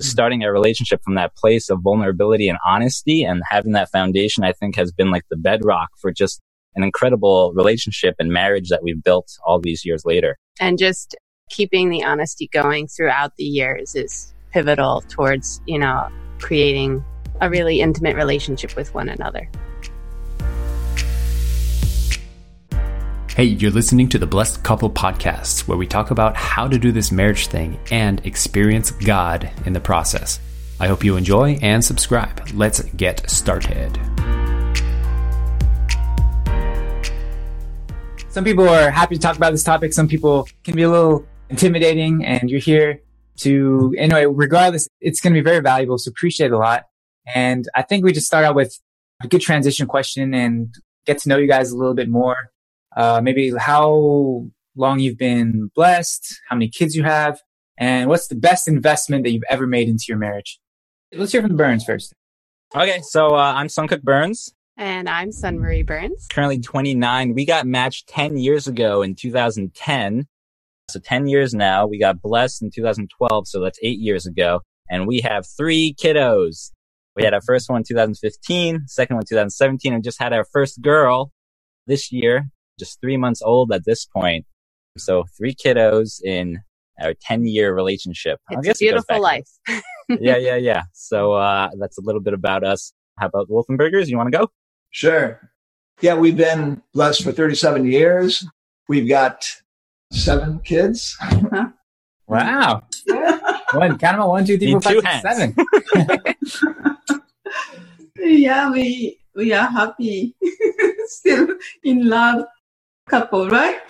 Mm-hmm. starting a relationship from that place of vulnerability and honesty and having that foundation, I think has been like the bedrock for just an incredible relationship and marriage that we've built all these years later. And just keeping the honesty going throughout the years is pivotal towards, you know, creating a really intimate relationship with one another. Hey, you're listening to the Blessed Couple Podcast, where we talk about how to do this marriage thing and experience God in the process. I hope you enjoy and subscribe. Let's get started. Some people are happy to talk about this topic. Some people can be a little intimidating, and you're here to, anyway, regardless, it's going to be very valuable. So appreciate it a lot. And I think we just start out with a good transition question and get to know you guys a little bit more uh, maybe how long you've been blessed, how many kids you have, and what's the best investment that you've ever made into your marriage. Let's hear from the Burns first. Okay, so uh, I'm Suncook Burns. And I'm Sun Marie Burns. Currently 29. We got matched 10 years ago in 2010. So 10 years now. We got blessed in 2012. So that's eight years ago. And we have three kiddos. We had our first one in 2015, second one in 2017, and just had our first girl this year just three months old at this point. So three kiddos in our 10 year relationship. It's a beautiful life. yeah, yeah, yeah. So, uh, that's a little bit about us. How about Wolfenbergers? You want to go? Sure. Yeah, we've been blessed for 37 years. We've got seven kids. Uh-huh. Wow. one, count them all. One, two, three, four, five, six, seven. yeah, we, we are happy. Still in love couple, right?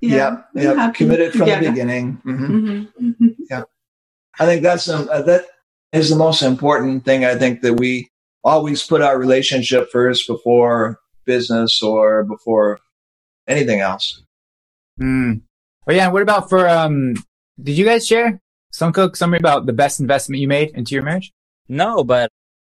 Yeah, yeah, yeah. committed from together. the beginning. Mm-hmm. Mm-hmm. Mm-hmm. Yeah, I think that's um, uh, that is the most important thing. I think that we always put our relationship first before business or before anything else. Mm. Well, yeah. What about for um? Did you guys share Suncook Sunmarie about the best investment you made into your marriage? No, but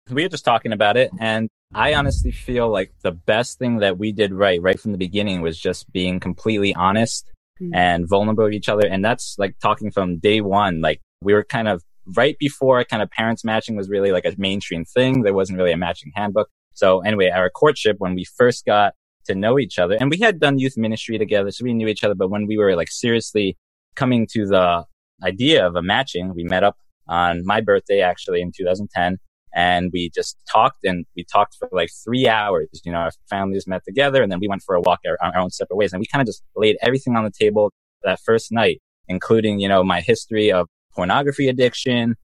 we were just talking about it, and I honestly feel like the best thing that we did right, right from the beginning was just being completely honest mm-hmm. and vulnerable with each other. And that's like talking from day one. Like we were kind of right before kind of parents matching was really like a mainstream thing. There wasn't really a matching handbook. So anyway, our courtship, when we first got to know each other and we had done youth ministry together. So we knew each other. But when we were like seriously coming to the idea of a matching, we met up on my birthday actually in 2010 and we just talked and we talked for like three hours. You know, our families met together and then we went for a walk our, our own separate ways. And we kind of just laid everything on the table that first night, including, you know, my history of pornography addiction,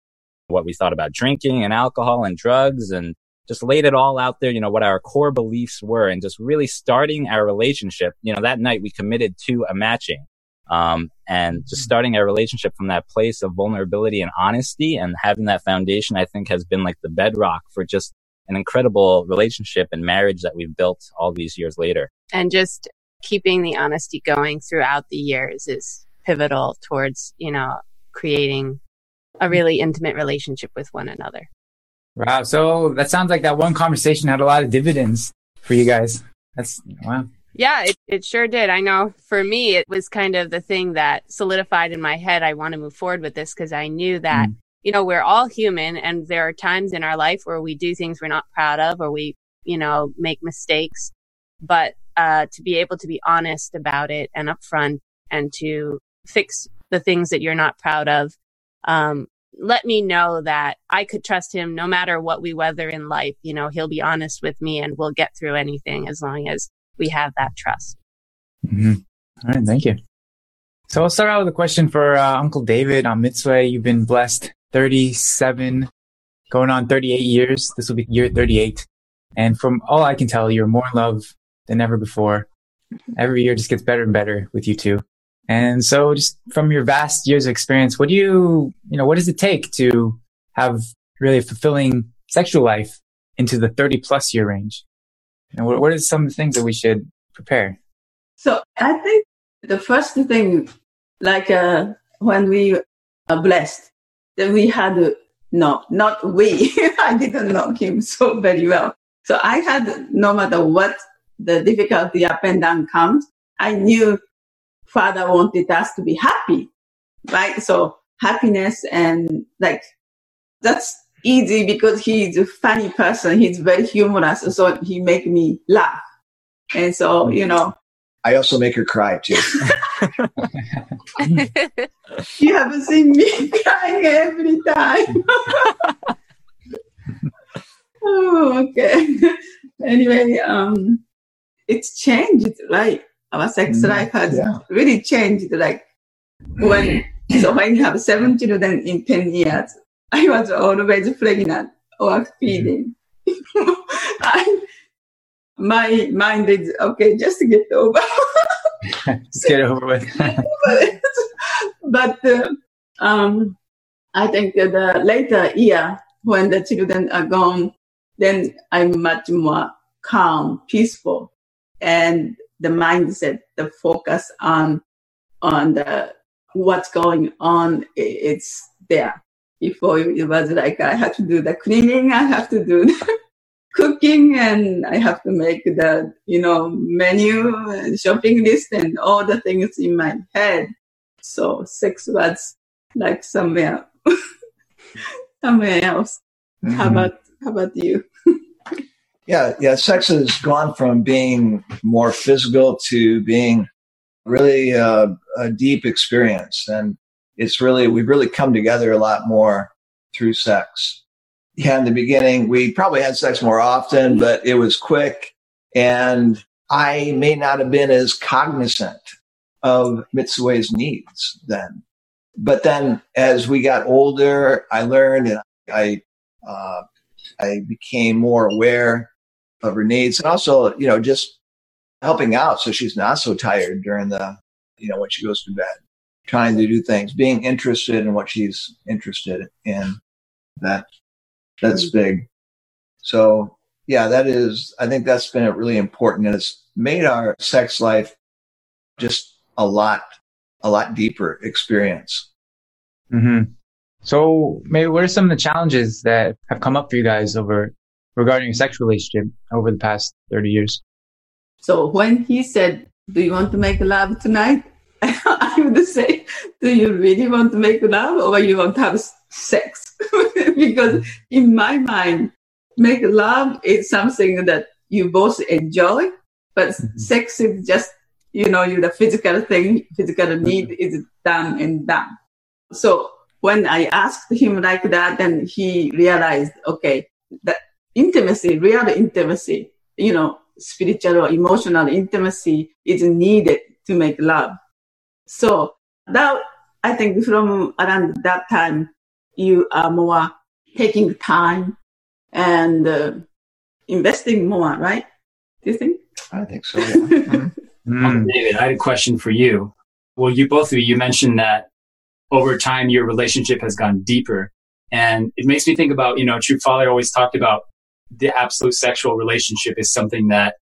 what we thought about drinking and alcohol and drugs and just laid it all out there, you know, what our core beliefs were and just really starting our relationship. You know, that night we committed to a matching. Um, and just starting a relationship from that place of vulnerability and honesty and having that foundation, I think has been like the bedrock for just an incredible relationship and marriage that we've built all these years later. And just keeping the honesty going throughout the years is pivotal towards, you know, creating a really intimate relationship with one another. Wow. So that sounds like that one conversation had a lot of dividends for you guys. That's wow. Yeah, it, it sure did. I know for me, it was kind of the thing that solidified in my head. I want to move forward with this because I knew that, mm. you know, we're all human and there are times in our life where we do things we're not proud of or we, you know, make mistakes. But, uh, to be able to be honest about it and upfront and to fix the things that you're not proud of, um, let me know that I could trust him no matter what we weather in life. You know, he'll be honest with me and we'll get through anything as long as we have that trust. Mm-hmm. All right, thank you. So I'll start out with a question for uh, Uncle David on Mitsue. You've been blessed 37, going on 38 years. This will be year 38. And from all I can tell, you're more in love than ever before. Every year just gets better and better with you two. And so just from your vast years of experience, what do you, you know, what does it take to have really a fulfilling sexual life into the 30 plus year range? And what, what are some of the things that we should prepare? So I think the first thing, like uh, when we are blessed, that we had, no, not we, I didn't know him so very well. So I had, no matter what the difficulty up and down comes, I knew Father wanted us to be happy, right? So happiness and like that's easy because he's a funny person. He's very humorous. So he make me laugh. And so, you know. I also make her cry too. you haven't seen me crying every time. oh, okay. anyway, um, it's changed, right? Our sex mm, life has yeah. really changed. Like when, so when you have seven children in 10 years, I was always pregnant or feeding. I, my mind is okay, just to get over. just get over with. but uh, um, I think that the later year when the children are gone, then I'm much more calm, peaceful, and the mindset, the focus on on the what's going on, it's there. Before it was like I have to do the cleaning, I have to do the cooking, and I have to make the you know menu and shopping list and all the things in my head. So sex was like somewhere somewhere else. Mm-hmm. How about how about you? yeah, yeah. Sex has gone from being more physical to being really uh, a deep experience, and it's really we've really come together a lot more through sex. Yeah, in the beginning, we probably had sex more often, but it was quick, and I may not have been as cognizant of Mitsue's needs then. But then, as we got older, I learned and I uh, I became more aware of her needs and also, you know, just helping out so she's not so tired during the, you know, when she goes to bed, trying to do things, being interested in what she's interested in. That that's mm-hmm. big. So yeah, that is. I think that's been really important, and it's made our sex life just a lot, a lot deeper experience. Mm-hmm. So maybe what are some of the challenges that have come up for you guys over regarding your sex relationship over the past 30 years? So when he said, do you want to make love tonight? I would say, do you really want to make love or you want to have sex? because in my mind, make love is something that you both enjoy, but mm-hmm. sex is just, you know, the physical thing, physical need is done and done. So when I asked him like that, then he realized, okay, that intimacy, real intimacy, you know, spiritual or emotional intimacy is needed to make love. So that, I think from around that time, you are more taking time and uh, investing more, right? Do you think? I think so. Yeah. mm. David, I had a question for you. Well, you both of you, you mentioned that over time your relationship has gone deeper. And it makes me think about, you know, True Father always talked about the absolute sexual relationship is something that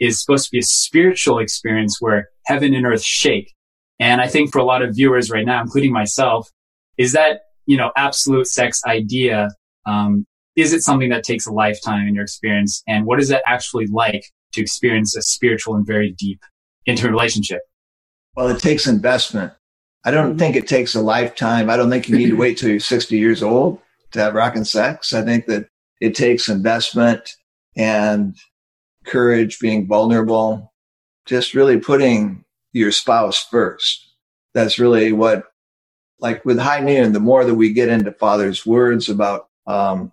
is supposed to be a spiritual experience where heaven and earth shake. And I think for a lot of viewers right now, including myself, is that, you know, absolute sex idea, um, is it something that takes a lifetime in your experience? And what is it actually like to experience a spiritual and very deep, intimate relationship? Well, it takes investment. I don't mm-hmm. think it takes a lifetime. I don't think you need to wait till you're 60 years old to have rock and sex. I think that it takes investment and courage, being vulnerable, just really putting your spouse first. That's really what, like with high noon, the more that we get into father's words about, um,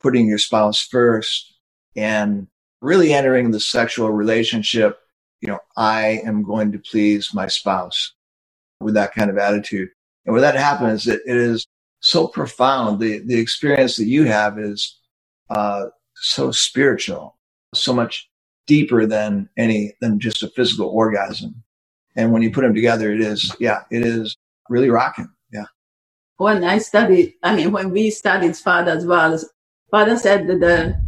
putting your spouse first and really entering the sexual relationship, you know, I am going to please my spouse with that kind of attitude. And when that happens, it, it is so profound. The, the experience that you have is, uh, so spiritual, so much deeper than any, than just a physical orgasm. And when you put them together, it is, yeah, it is really rocking. Yeah. When I studied, I mean, when we studied Father as Father said that the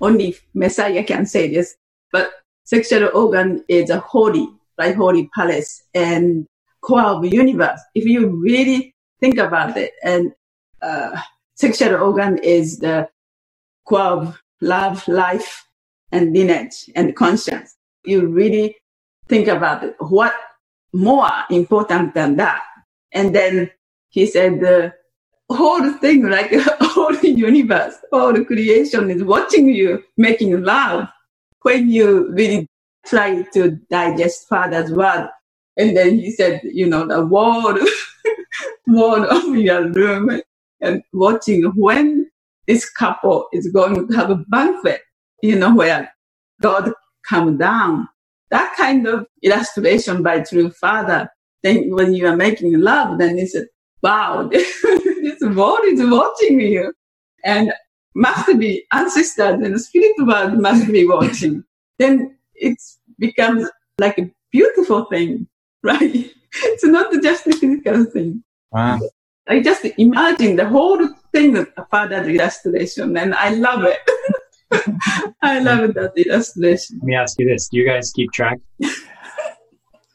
only Messiah can say this, but sexual organ is a holy, like Holy palace. And core of the universe. If you really think about it, and uh, sexual organ is the core of love, life, and lineage and conscience. You really think about. What more important than that? And then he said the whole thing, like whole universe, all the creation is watching you making love when you really try to digest father's word. And then he said, you know, the word, word of your room and watching when this couple is going to have a banquet, you know, where God come down. That kind of illustration by true father. Then when you are making love, then it's wow, this world is watching you. And must be ancestors and the spirit world must be watching. then it becomes like a beautiful thing, right? It's not just a physical thing. Wow. I just imagine the whole thing of father's illustration and I love it. I love it that illustration. Let me ask you this. Do you guys keep track?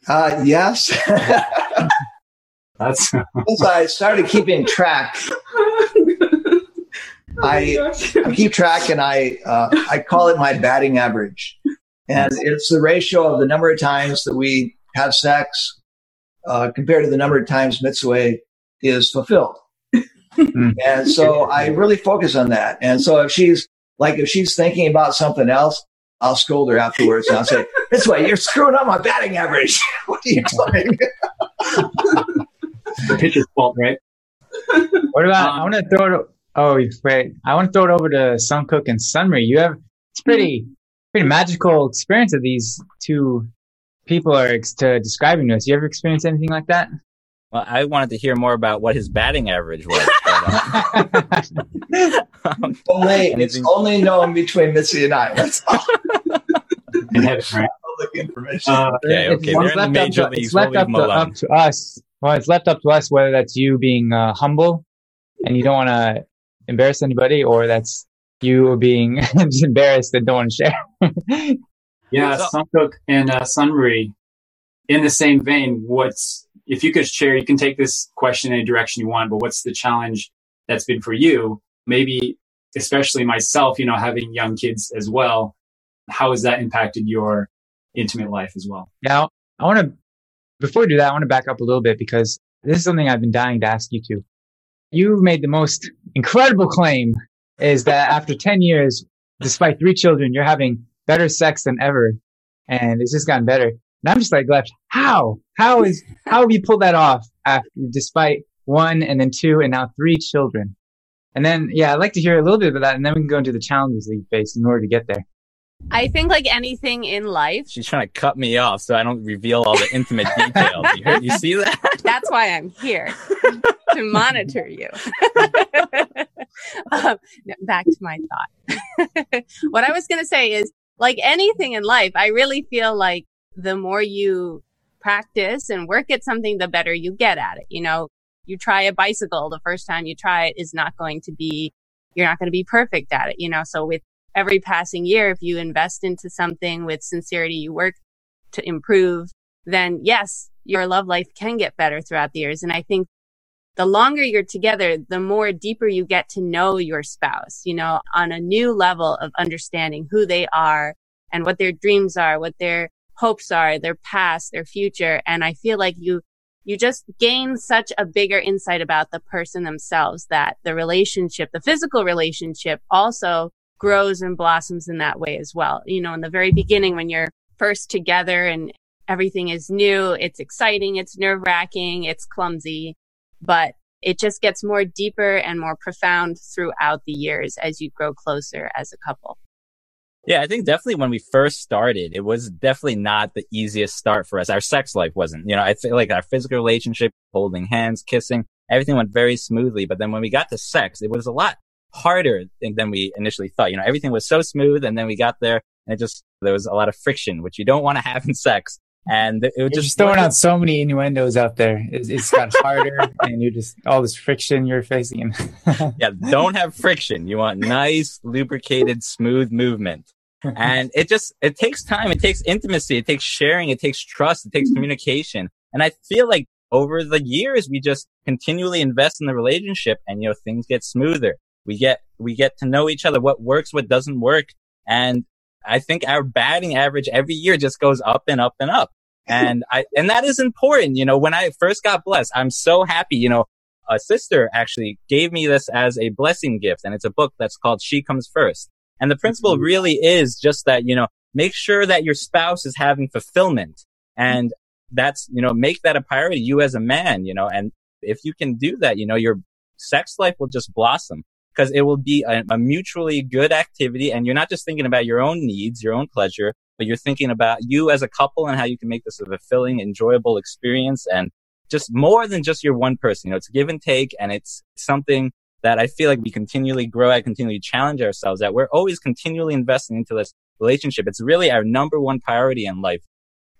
Uh, yes. That's Since I started keeping track, I, I keep track and I uh, I call it my batting average, and it's the ratio of the number of times that we have sex uh, compared to the number of times Mitsue is fulfilled. and so I really focus on that. And so if she's like if she's thinking about something else, I'll scold her afterwards and I'll say, This way, you're screwing up my batting average. what are you doing? the pitcher's fault, right? What about? Um, I want to throw it. Oh wait, I want to throw it over to Sunkook and Sunri. You have it's pretty pretty magical experience of these two people are ex- to describing to us. You ever experienced anything like that? Well, I wanted to hear more about what his batting average was. But, um, only it's only known between Missy and I. That's all In heaven, public information. Uh, okay, okay, it's they're in the left up major to- leagues. It's We'll left leave up them to, alone. up to us. Well, it's left up to us whether that's you being uh, humble and you don't want to embarrass anybody, or that's you being embarrassed and don't want to share. yeah, So- Sunkook and uh, Sunri. In the same vein, what's if you could share? You can take this question any direction you want, but what's the challenge that's been for you? Maybe, especially myself, you know, having young kids as well. How has that impacted your intimate life as well? Now, I want to, before we do that, I want to back up a little bit because this is something I've been dying to ask you to. You made the most incredible claim is that after 10 years, despite three children, you're having better sex than ever. And it's just gotten better. And I'm just like left, how? How is, how have you pulled that off after, despite one and then two and now three children? And then, yeah, I'd like to hear a little bit about that and then we can go into the challenges that you faced in order to get there. I think like anything in life, She's trying to cut me off so I don't reveal all the intimate details. You, heard, you see that? that's why I'm here to monitor you. um, back to my thought. what I was going to say is like anything in life, I really feel like the more you practice and work at something, the better you get at it. You know, you try a bicycle, the first time you try it is not going to be, you're not going to be perfect at it, you know, so with every passing year, if you invest into something with sincerity, you work to improve, then yes, your love life can get better throughout the years. And I think the longer you're together, the more deeper you get to know your spouse, you know, on a new level of understanding who they are and what their dreams are, what their hopes are, their past, their future. And I feel like you, you just gain such a bigger insight about the person themselves that the relationship, the physical relationship also grows and blossoms in that way as well. You know, in the very beginning when you're first together and everything is new, it's exciting, it's nerve wracking, it's clumsy, but it just gets more deeper and more profound throughout the years as you grow closer as a couple. Yeah, I think definitely when we first started, it was definitely not the easiest start for us. Our sex life wasn't, you know, I feel like our physical relationship, holding hands, kissing, everything went very smoothly. But then when we got to sex, it was a lot harder than we initially thought. You know, everything was so smooth and then we got there and it just, there was a lot of friction, which you don't want to have in sex. And it was just, throwing out so many innuendos out there. It's, it's got harder, and you're just all this friction you're facing. yeah, don't have friction. You want nice, lubricated, smooth movement. And it just, it takes time. It takes intimacy. It takes sharing. It takes trust. It takes mm-hmm. communication. And I feel like over the years, we just continually invest in the relationship and, you know, things get smoother. We get, we get to know each other, what works, what doesn't work. And I think our batting average every year just goes up and up and up. And I, and that is important. You know, when I first got blessed, I'm so happy, you know, a sister actually gave me this as a blessing gift and it's a book that's called She Comes First. And the principle mm-hmm. really is just that, you know, make sure that your spouse is having fulfillment and that's, you know, make that a priority, you as a man, you know, and if you can do that, you know, your sex life will just blossom because it will be a, a, mutually good activity. And you're not just thinking about your own needs, your own pleasure, but you're thinking about you as a couple and how you can make this a fulfilling, enjoyable experience and just more than just your one person. You know, it's give and take and it's something that I feel like we continually grow at, continually challenge ourselves that we're always continually investing into this relationship. It's really our number one priority in life.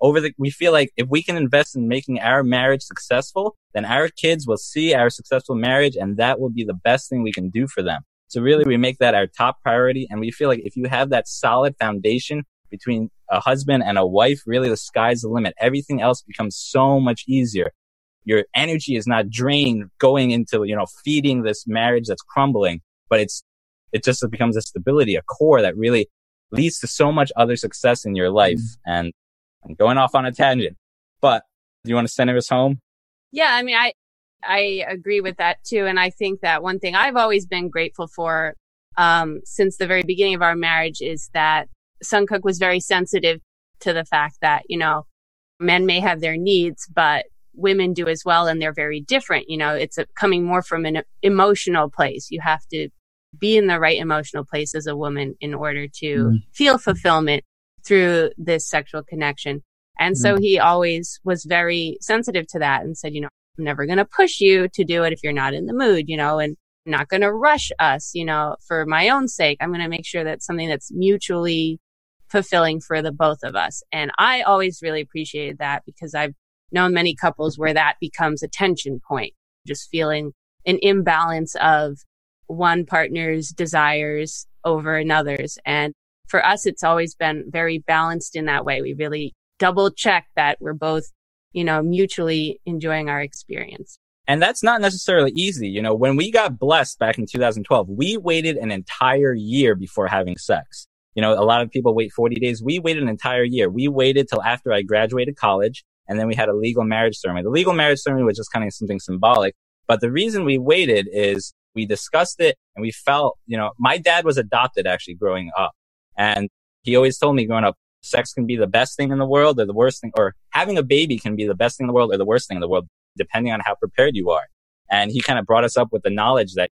Over the, we feel like if we can invest in making our marriage successful, then our kids will see our successful marriage and that will be the best thing we can do for them. So really we make that our top priority. And we feel like if you have that solid foundation between a husband and a wife, really the sky's the limit. Everything else becomes so much easier. Your energy is not drained going into, you know, feeding this marriage that's crumbling, but it's, it just becomes a stability, a core that really leads to so much other success in your life. Mm-hmm. And I'm going off on a tangent, but do you want to send us home? Yeah. I mean, I, I agree with that too. And I think that one thing I've always been grateful for, um, since the very beginning of our marriage is that Suncook was very sensitive to the fact that, you know, men may have their needs, but women do as well. And they're very different. You know, it's a, coming more from an emotional place. You have to be in the right emotional place as a woman in order to mm. feel fulfillment through this sexual connection. And so hmm. he always was very sensitive to that and said, you know, I'm never going to push you to do it if you're not in the mood, you know, and not going to rush us, you know, for my own sake. I'm going to make sure that something that's mutually fulfilling for the both of us. And I always really appreciated that because I've known many couples where that becomes a tension point, just feeling an imbalance of one partner's desires over another's. And for us, it's always been very balanced in that way. We really double check that we're both, you know, mutually enjoying our experience. And that's not necessarily easy. You know, when we got blessed back in 2012, we waited an entire year before having sex. You know, a lot of people wait 40 days. We waited an entire year. We waited till after I graduated college and then we had a legal marriage ceremony. The legal marriage ceremony was just kind of something symbolic. But the reason we waited is we discussed it and we felt, you know, my dad was adopted actually growing up. And he always told me growing up, sex can be the best thing in the world or the worst thing, or having a baby can be the best thing in the world or the worst thing in the world, depending on how prepared you are. And he kind of brought us up with the knowledge that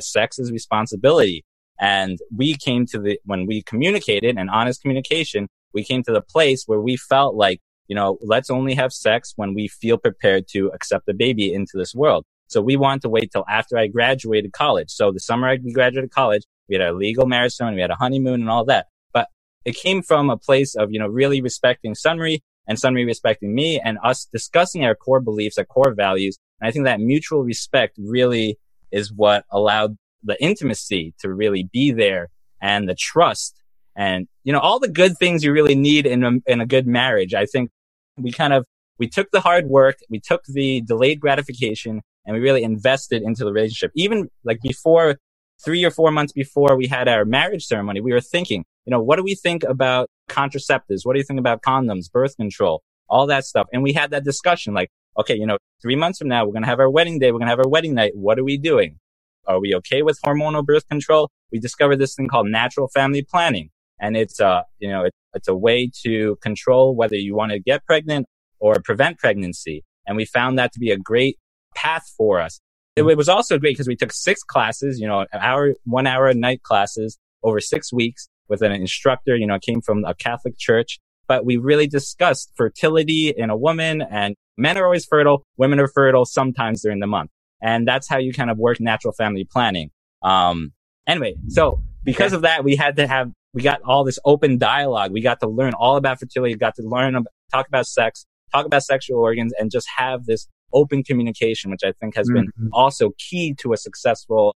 sex is responsibility. And we came to the, when we communicated and honest communication, we came to the place where we felt like, you know, let's only have sex when we feel prepared to accept the baby into this world. So we wanted to wait till after I graduated college. So the summer I graduated college, we had a legal marriage ceremony, we had a honeymoon and all that. But it came from a place of, you know, really respecting Sunri and Sunri respecting me and us discussing our core beliefs, our core values. And I think that mutual respect really is what allowed the intimacy to really be there and the trust and, you know, all the good things you really need in a, in a good marriage. I think we kind of, we took the hard work, we took the delayed gratification and we really invested into the relationship. Even like before, three or four months before we had our marriage ceremony, we were thinking, you know, what do we think about contraceptives? What do you think about condoms, birth control, all that stuff? And we had that discussion like, okay, you know, three months from now, we're going to have our wedding day. We're going to have our wedding night. What are we doing? Are we okay with hormonal birth control? We discovered this thing called natural family planning. And it's a, uh, you know, it, it's a way to control whether you want to get pregnant or prevent pregnancy. And we found that to be a great path for us. It, it was also great because we took six classes, you know, an hour, one hour a night classes over six weeks with an instructor, you know, came from a Catholic church. But we really discussed fertility in a woman and men are always fertile. Women are fertile sometimes during the month. And that's how you kind of work natural family planning. Um, anyway, so because of that, we had to have, we got all this open dialogue. We got to learn all about fertility, got to learn, talk about sex, talk about sexual organs and just have this open communication, which I think has mm-hmm. been also key to a successful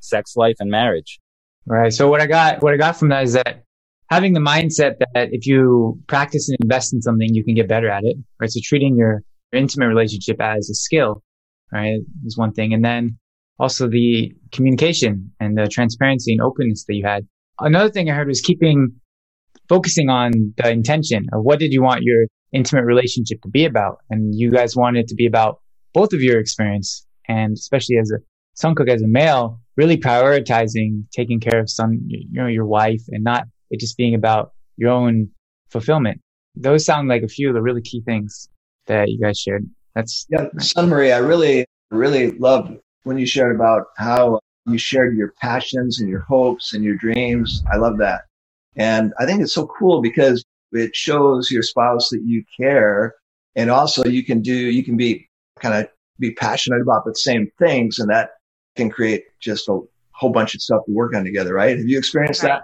sex life and marriage. Right. So what I got, what I got from that is that having the mindset that if you practice and invest in something, you can get better at it. Right. So treating your intimate relationship as a skill right? Is one thing. And then also the communication and the transparency and openness that you had. Another thing I heard was keeping focusing on the intention of what did you want your intimate relationship to be about? And you guys wanted it to be about both of your experience and especially as a Sunkook as a male, really prioritizing taking care of some, you know, your wife and not it just being about your own fulfillment. Those sound like a few of the really key things that you guys shared. That's yeah, Sunmarie. I really, really loved when you shared about how you shared your passions and your hopes and your dreams. I love that. And I think it's so cool because it shows your spouse that you care. And also you can do, you can be kind of be passionate about the same things and that can create just a whole bunch of stuff to work on together, right? Have you experienced right. that?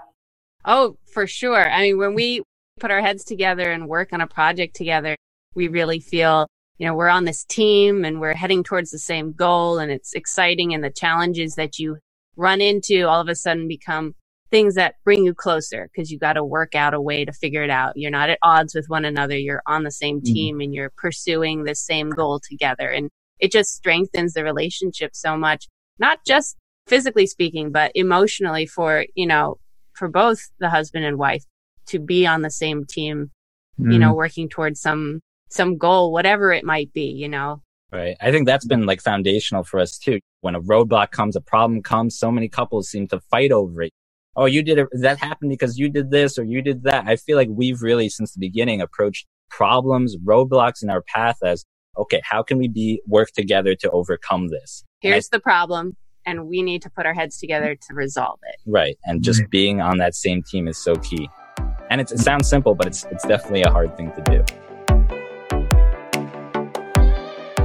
Oh, for sure. I mean, when we put our heads together and work on a project together, we really feel, you know, we're on this team and we're heading towards the same goal and it's exciting and the challenges that you run into all of a sudden become things that bring you closer because you got to work out a way to figure it out. You're not at odds with one another. You're on the same mm-hmm. team mm-hmm. and you're pursuing the same goal together. And it just strengthens the relationship so much, not just physically speaking, but emotionally for, you know, for both the husband and wife to be on the same team, mm-hmm. you know, mm-hmm. working towards some, some goal, whatever it might be, you know. Right. I think that's been like foundational for us too. When a roadblock comes, a problem comes, so many couples seem to fight over it oh, you did it. That happened because you did this or you did that. I feel like we've really, since the beginning, approached problems, roadblocks in our path as, okay, how can we be work together to overcome this? Here's I, the problem. And we need to put our heads together to resolve it. Right. And just mm-hmm. being on that same team is so key. And it sounds simple, but it's, it's definitely a hard thing to do.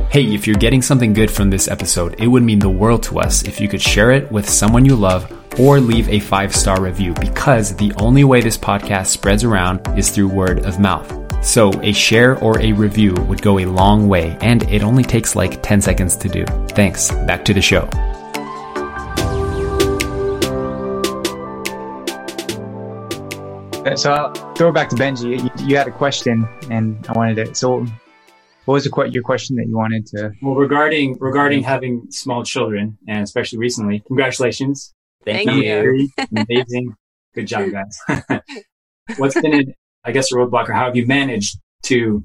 Hey, if you're getting something good from this episode, it would mean the world to us if you could share it with someone you love or leave a five star review because the only way this podcast spreads around is through word of mouth. So a share or a review would go a long way and it only takes like 10 seconds to do. Thanks. Back to the show. So I'll throw it back to Benji. You, you had a question and I wanted to, so what was the, your question that you wanted to? Well, regarding regarding having small children, and especially recently, congratulations! Thank, Thank you. Amazing, good job, guys. What's been, I guess, a roadblock, or how have you managed to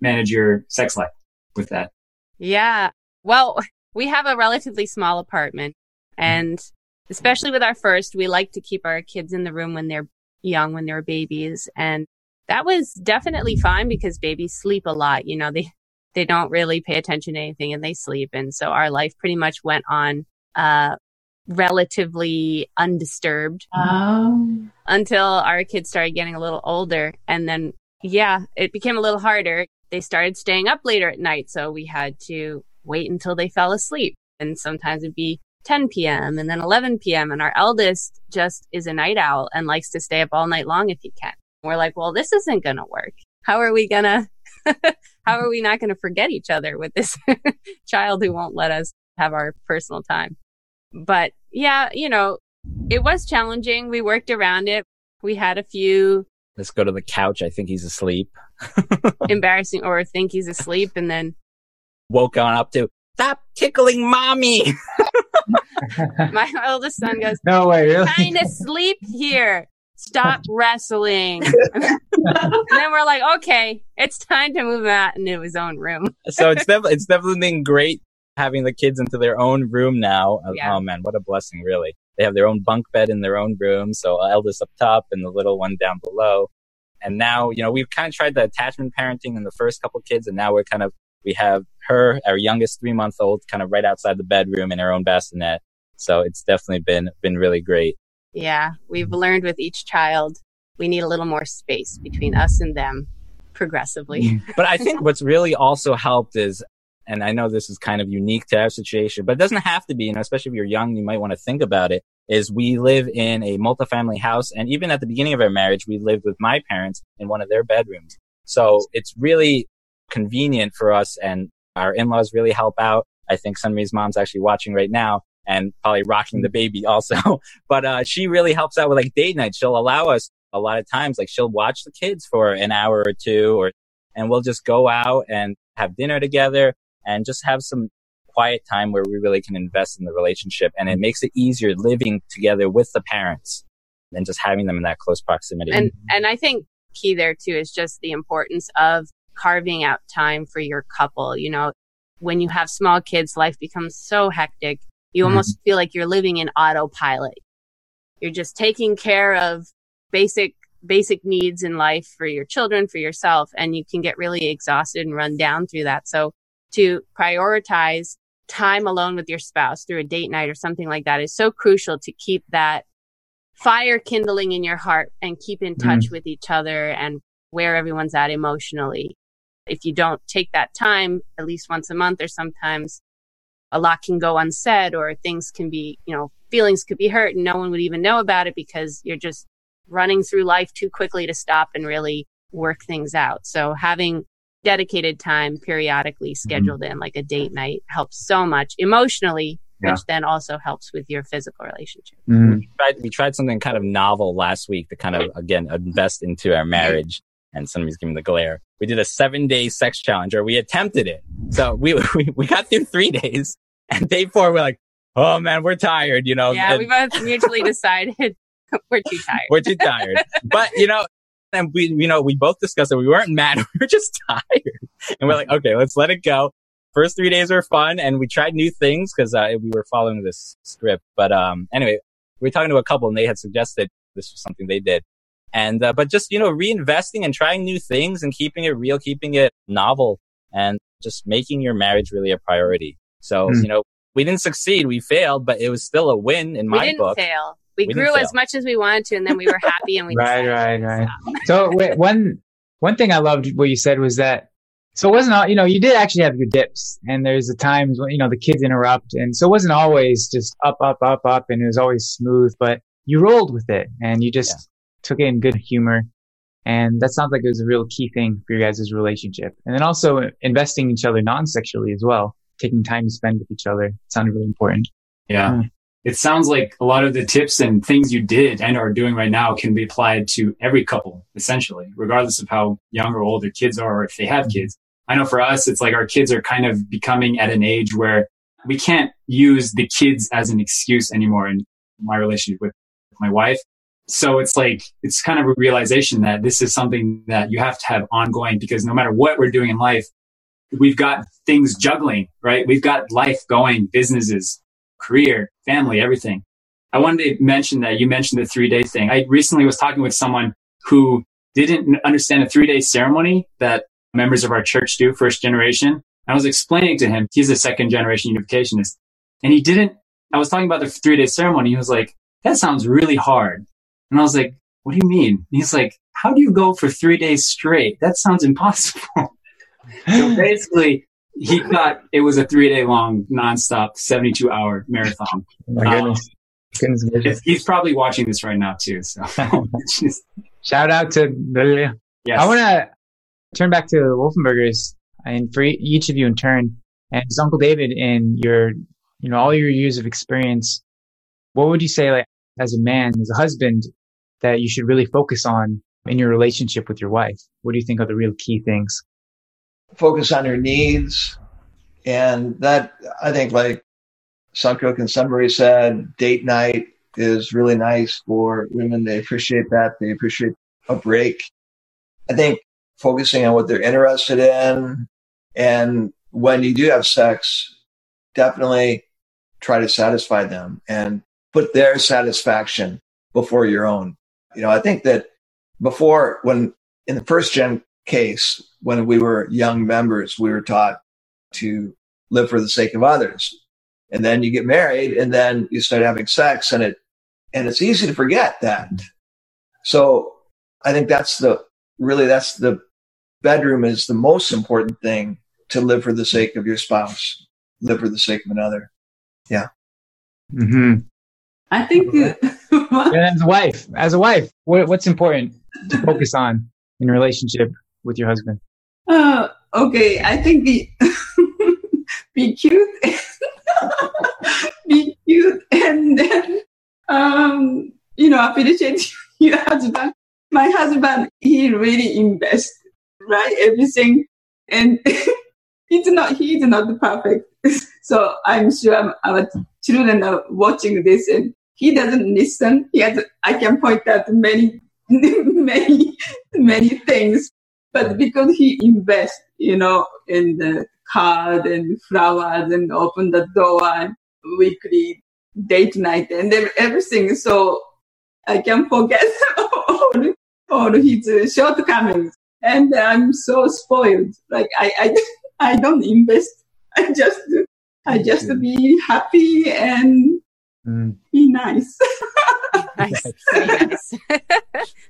manage your sex life with that? Yeah, well, we have a relatively small apartment, and especially with our first, we like to keep our kids in the room when they're young, when they're babies, and that was definitely fine because babies sleep a lot. You know, they, they don't really pay attention to anything and they sleep. And so our life pretty much went on, uh, relatively undisturbed oh. until our kids started getting a little older. And then, yeah, it became a little harder. They started staying up later at night. So we had to wait until they fell asleep. And sometimes it'd be 10 p.m. and then 11 p.m. And our eldest just is a night owl and likes to stay up all night long if he can. We're like, well, this isn't going to work. How are we going to, how are we not going to forget each other with this child who won't let us have our personal time? But yeah, you know, it was challenging. We worked around it. We had a few. Let's go to the couch. I think he's asleep. embarrassing or think he's asleep and then woke on up to stop tickling mommy. My eldest son goes, no way, really? Trying to sleep here stop wrestling. and then we're like, okay, it's time to move that into his own room. so it's definitely it's definitely been great having the kids into their own room now. Uh, yeah. Oh man, what a blessing, really. They have their own bunk bed in their own room. So eldest up top and the little one down below. And now, you know, we've kind of tried the attachment parenting in the first couple kids, and now we're kind of we have her, our youngest three month old, kind of right outside the bedroom in her own bassinet. So it's definitely been been really great. Yeah, we've learned with each child, we need a little more space between us and them progressively. But I think what's really also helped is, and I know this is kind of unique to our situation, but it doesn't have to be, you know, especially if you're young, you might want to think about it, is we live in a multifamily house. And even at the beginning of our marriage, we lived with my parents in one of their bedrooms. So it's really convenient for us and our in-laws really help out. I think Sunmarie's mom's actually watching right now and probably rocking the baby also. but uh, she really helps out with like date night. She'll allow us a lot of times, like she'll watch the kids for an hour or two, or and we'll just go out and have dinner together and just have some quiet time where we really can invest in the relationship. And it makes it easier living together with the parents than just having them in that close proximity. And and I think key there too is just the importance of carving out time for your couple. You know, when you have small kids, life becomes so hectic. You mm-hmm. almost feel like you're living in autopilot. You're just taking care of basic basic needs in life for your children, for yourself, and you can get really exhausted and run down through that. So to prioritize time alone with your spouse through a date night or something like that is so crucial to keep that fire kindling in your heart and keep in touch mm. with each other and where everyone's at emotionally. If you don't take that time at least once a month or sometimes a lot can go unsaid or things can be, you know, feelings could be hurt and no one would even know about it because you're just running through life too quickly to stop and really work things out. So having dedicated time periodically mm-hmm. scheduled mm-hmm. in like a date night helps so much emotionally yeah. which then also helps with your physical relationship mm-hmm. we, tried, we, tried, something kind of novel last week to kind of again invest into our marriage and somebody's giving the glare we did a seven day sex challenge or we attempted it so we, we, we got through three days and day four we're like oh man we're tired you know yeah and, we both mutually decided we're too tired we're too tired but you know and we, you know, we both discussed that we weren't mad. We were just tired. And we're like, okay, let's let it go. First three days were fun and we tried new things because uh, we were following this script. But, um, anyway, we were talking to a couple and they had suggested this was something they did. And, uh, but just, you know, reinvesting and trying new things and keeping it real, keeping it novel and just making your marriage really a priority. So, mm. you know, we didn't succeed. We failed, but it was still a win in we my book. Fail we, we grew as much as we wanted to, and then we were happy and we right, right, right. so wait, one one thing I loved what you said was that so it wasn't all you know you did actually have your dips, and there's the times when you know the kids interrupt, and so it wasn't always just up, up, up, up, and it was always smooth, but you rolled with it and you just yeah. took it in good humor. And that sounds like it was a real key thing for your guys' relationship. And then also investing in each other non-sexually as well, taking time to spend with each other sounded really important. Yeah. Mm it sounds like a lot of the tips and things you did and are doing right now can be applied to every couple, essentially, regardless of how young or old their kids are or if they have mm-hmm. kids. I know for us, it's like our kids are kind of becoming at an age where we can't use the kids as an excuse anymore in my relationship with my wife. So it's like, it's kind of a realization that this is something that you have to have ongoing because no matter what we're doing in life, we've got things juggling, right? We've got life going, businesses, career, family, everything. I wanted to mention that you mentioned the three day thing. I recently was talking with someone who didn't understand a three day ceremony that members of our church do, first generation. I was explaining to him, he's a second generation unificationist and he didn't, I was talking about the three day ceremony. He was like, that sounds really hard. And I was like, what do you mean? He's like, how do you go for three days straight? That sounds impossible. so basically, he thought it was a three day long, nonstop, 72 hour marathon. Oh my goodness. Um, goodness he's probably watching this right now too. So shout out to Lilia. Yes. I want to turn back to Wolfenbergers and for each of you in turn and as Uncle David in your, you know, all your years of experience. What would you say, like, as a man, as a husband, that you should really focus on in your relationship with your wife? What do you think are the real key things? Focus on your needs. And that, I think, like Suncook and Sunbury said, date night is really nice for women. They appreciate that. They appreciate a break. I think focusing on what they're interested in. And when you do have sex, definitely try to satisfy them and put their satisfaction before your own. You know, I think that before when in the first gen case, when we were young members, we were taught to live for the sake of others. And then you get married and then you start having sex and it, and it's easy to forget that. So I think that's the, really, that's the bedroom is the most important thing to live for the sake of your spouse, live for the sake of another. Yeah. Mm-hmm. I think as a wife, as a wife, what, what's important to focus on in a relationship with your husband? Uh, okay, I think be be cute, be cute, and then um, you know appreciate your husband. My husband, he really invests right everything, and he's not he's not perfect. so I'm sure our children are watching this, and he doesn't listen. He has I can point out many many many things but because he invests you know, in the card and flowers and open the door and weekly date night and everything. So I can forget all, all his shortcomings. And I'm so spoiled. Like I, I, I don't invest. I just, I just be happy and mm. be nice. nice. Be nice.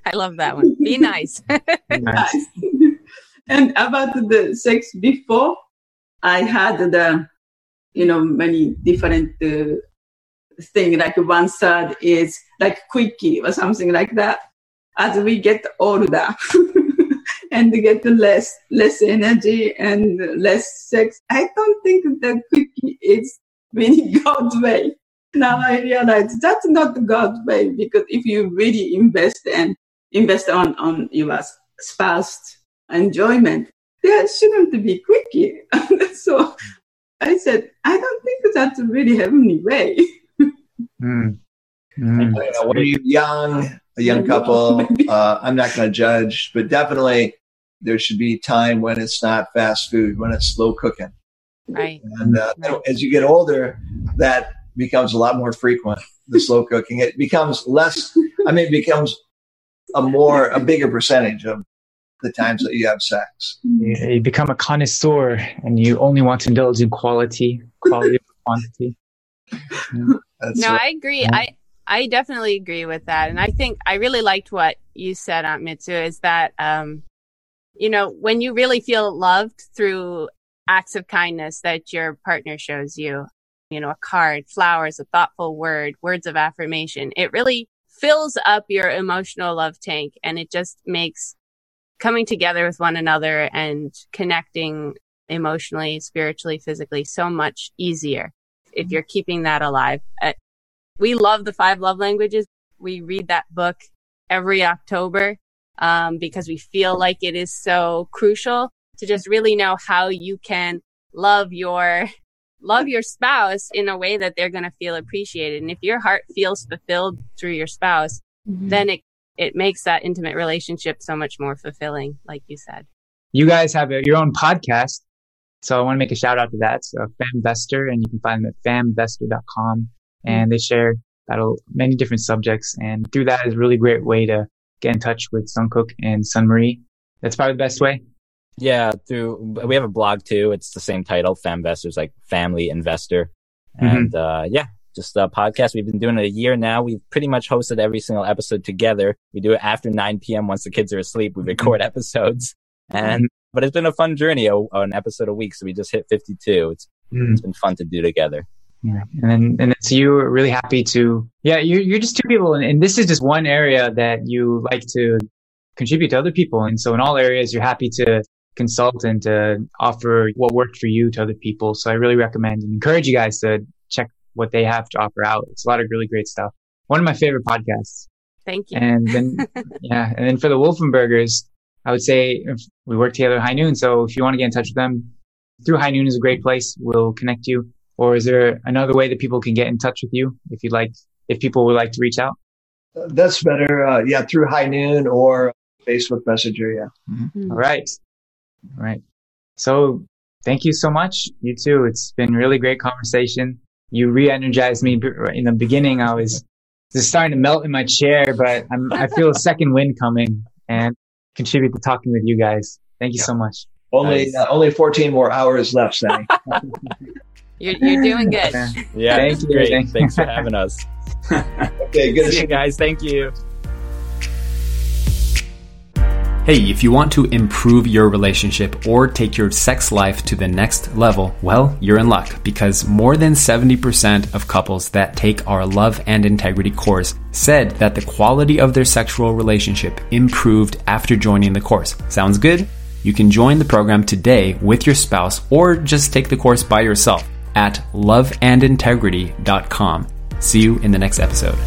I love that one. Be nice. nice. And about the sex before, I had the, you know, many different uh, thing. Like one side is like quickie or something like that. As we get older and get less less energy and less sex, I don't think the quickie is really God's way. Now I realize that's not God's way because if you really invest and invest on on your spouse enjoyment, there shouldn't be quickie. so I said, I don't think that's a really heavenly way. mm. Mm. when you're young, a young couple, uh, I'm not going to judge, but definitely there should be time when it's not fast food, when it's slow cooking. Right. And uh, right. as you get older, that becomes a lot more frequent. The slow cooking, it becomes less. I mean, it becomes a more, a bigger percentage of the times that you have sex. You, you become a connoisseur and you only want to indulge in quality, quality over quantity. no, right. I agree. Yeah. I, I definitely agree with that. And I think I really liked what you said, Aunt Mitsue, is that, um, you know, when you really feel loved through acts of kindness that your partner shows you, you know, a card, flowers, a thoughtful word, words of affirmation, it really fills up your emotional love tank and it just makes coming together with one another and connecting emotionally, spiritually, physically so much easier if you're keeping that alive. Uh, we love the five love languages. We read that book every October um, because we feel like it is so crucial to just really know how you can love your love your spouse in a way that they're going to feel appreciated. And if your heart feels fulfilled through your spouse, mm-hmm. then it it makes that intimate relationship so much more fulfilling, like you said. You guys have a, your own podcast. So I want to make a shout out to that. So Famvestor, and you can find them at famvestor.com. And they share about many different subjects. And through that is a really great way to get in touch with Sunkook and Sunmarie. That's probably the best way. Yeah, through we have a blog too. It's the same title, Famvestor's like family investor. Mm-hmm. And mm-hmm. uh, yeah, just a podcast. We've been doing it a year now. We've pretty much hosted every single episode together. We do it after 9 p.m. once the kids are asleep. We record mm-hmm. episodes and, but it's been a fun journey, an episode a week. So we just hit 52. It's, mm. it's been fun to do together. Yeah. And then, and it's you really happy to, yeah, you're, you're just two people. And, and this is just one area that you like to contribute to other people. And so in all areas, you're happy to consult and to offer what worked for you to other people. So I really recommend and encourage you guys to check what they have to offer out. It's a lot of really great stuff. One of my favorite podcasts. Thank you. And then, yeah. And then for the Wolfenbergers, I would say we work together at High Noon. So if you want to get in touch with them through High Noon is a great place. We'll connect you. Or is there another way that people can get in touch with you if you'd like, if people would like to reach out? That's better. Uh, yeah. Through High Noon or Facebook Messenger. Yeah. Mm-hmm. All right. All right. So thank you so much. You too. It's been really great conversation you re-energized me in the beginning. I was just starting to melt in my chair, but I'm, I feel a second wind coming and contribute to talking with you guys. Thank you yeah. so much. Only nice. uh, only 14 more hours left, Sammy. you're, you're doing good. Yeah, Thank you. great. Thanks for having us. okay, good to see you guys. Thank you. Hey, if you want to improve your relationship or take your sex life to the next level, well, you're in luck because more than 70% of couples that take our love and integrity course said that the quality of their sexual relationship improved after joining the course. Sounds good? You can join the program today with your spouse or just take the course by yourself at loveandintegrity.com. See you in the next episode.